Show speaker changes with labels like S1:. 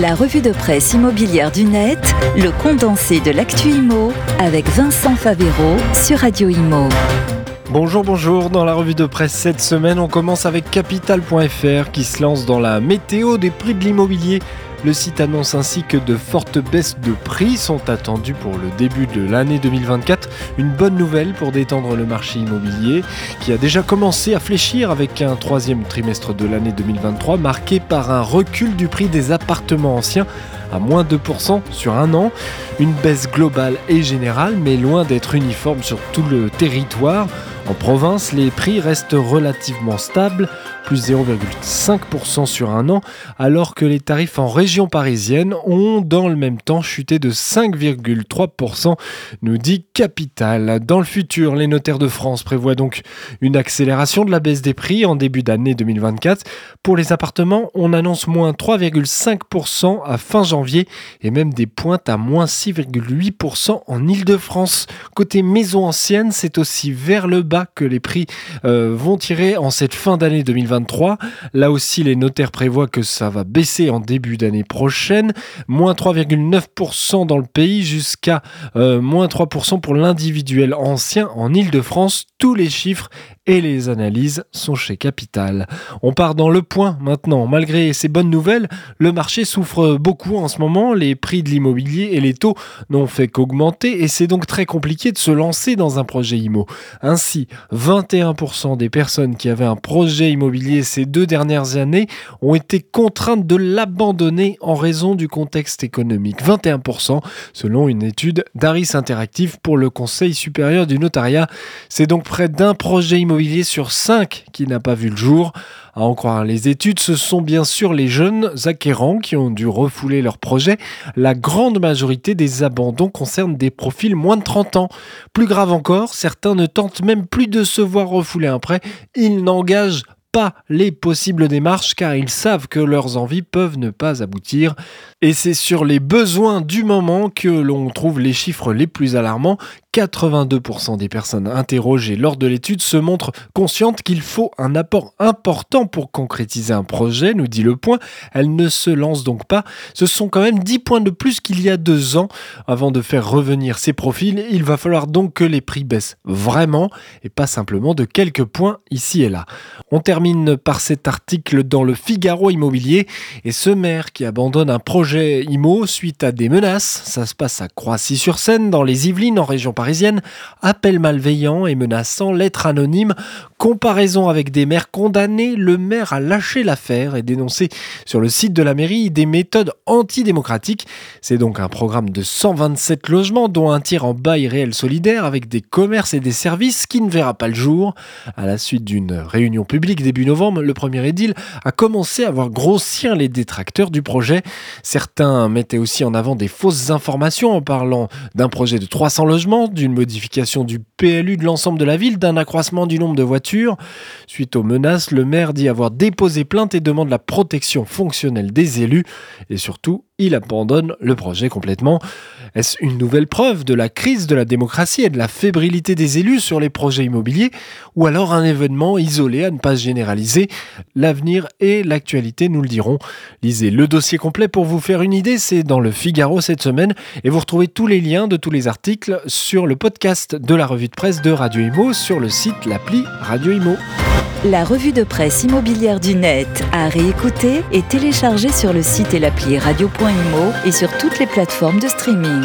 S1: La revue de presse immobilière du net, le condensé de l'actu IMO avec Vincent Favero sur Radio Imo.
S2: Bonjour, bonjour. Dans la revue de presse cette semaine, on commence avec Capital.fr qui se lance dans la météo des prix de l'immobilier. Le site annonce ainsi que de fortes baisses de prix sont attendues pour le début de l'année 2024. Une bonne nouvelle pour détendre le marché immobilier qui a déjà commencé à fléchir avec un troisième trimestre de l'année 2023 marqué par un recul du prix des appartements anciens à moins 2% sur un an. Une baisse globale et générale, mais loin d'être uniforme sur tout le territoire. En province, les prix restent relativement stables, plus 0,5% sur un an, alors que les tarifs en région parisienne ont dans le même temps chuté de 5,3%, nous dit Capital. Dans le futur, les notaires de France prévoient donc une accélération de la baisse des prix en début d'année 2024. Pour les appartements, on annonce moins 3,5% à fin janvier et même des pointes à moins 6,8% en Ile-de-France. Côté maison ancienne, c'est aussi vers le bas que les prix euh, vont tirer en cette fin d'année 2023. Là aussi, les notaires prévoient que ça va baisser en début d'année prochaine. Moins 3,9% dans le pays jusqu'à euh, moins 3% pour l'individuel ancien en Ile-de-France. Tous les chiffres et les analyses sont chez Capital. On part dans le point maintenant. Malgré ces bonnes nouvelles, le marché souffre beaucoup en ce moment. Les prix de l'immobilier et les taux n'ont fait qu'augmenter et c'est donc très compliqué de se lancer dans un projet IMO. Ainsi, 21% des personnes qui avaient un projet immobilier ces deux dernières années ont été contraintes de l'abandonner en raison du contexte économique. 21% selon une étude d'Aris Interactive pour le Conseil supérieur du notariat. C'est donc près d'un projet immobilier sur 5 qui n'a pas vu le jour. À en croire les études, ce sont bien sûr les jeunes acquérants qui ont dû refouler leur projet. La grande majorité des abandons concernent des profils moins de 30 ans. Plus grave encore, certains ne tentent même plus de se voir refouler un prêt. Ils n'engagent pas les possibles démarches car ils savent que leurs envies peuvent ne pas aboutir. Et c'est sur les besoins du moment que l'on trouve les chiffres les plus alarmants. 82% des personnes interrogées lors de l'étude se montrent conscientes qu'il faut un apport important pour concrétiser un projet, nous dit le point. Elles ne se lancent donc pas. Ce sont quand même 10 points de plus qu'il y a deux ans. Avant de faire revenir ces profils, il va falloir donc que les prix baissent vraiment et pas simplement de quelques points ici et là. On termine par cet article dans le Figaro Immobilier et ce maire qui abandonne un projet IMO suite à des menaces. Ça se passe à Croissy-sur-Seine, dans les Yvelines, en région parisienne. Appel malveillant et menaçant, lettre anonyme, comparaison avec des maires condamnés. Le maire a lâché l'affaire et dénoncé sur le site de la mairie des méthodes antidémocratiques. C'est donc un programme de 127 logements, dont un tiers en bail réel solidaire, avec des commerces et des services qui ne verra pas le jour. À la suite d'une réunion publique début novembre, le premier édile a commencé à voir grossir les détracteurs du projet. Certains mettaient aussi en avant des fausses informations en parlant d'un projet de 300 logements, d'une modification du PLU de l'ensemble de la ville, d'un accroissement du nombre de voitures. Suite aux menaces, le maire dit avoir déposé plainte et demande la protection fonctionnelle des élus et surtout il abandonne le projet complètement. Est-ce une nouvelle preuve de la crise de la démocratie et de la fébrilité des élus sur les projets immobiliers ou alors un événement isolé à ne pas généraliser? L'avenir et l'actualité nous le diront. Lisez le dossier complet pour vous faire une idée, c'est dans le Figaro cette semaine et vous retrouvez tous les liens de tous les articles sur le podcast de la revue de presse de Radio Imo sur le site l'appli Radio Imo.
S1: La revue de presse immobilière du net à réécouter et télécharger sur le site et l'appli radio.imo et sur toutes les plateformes de streaming.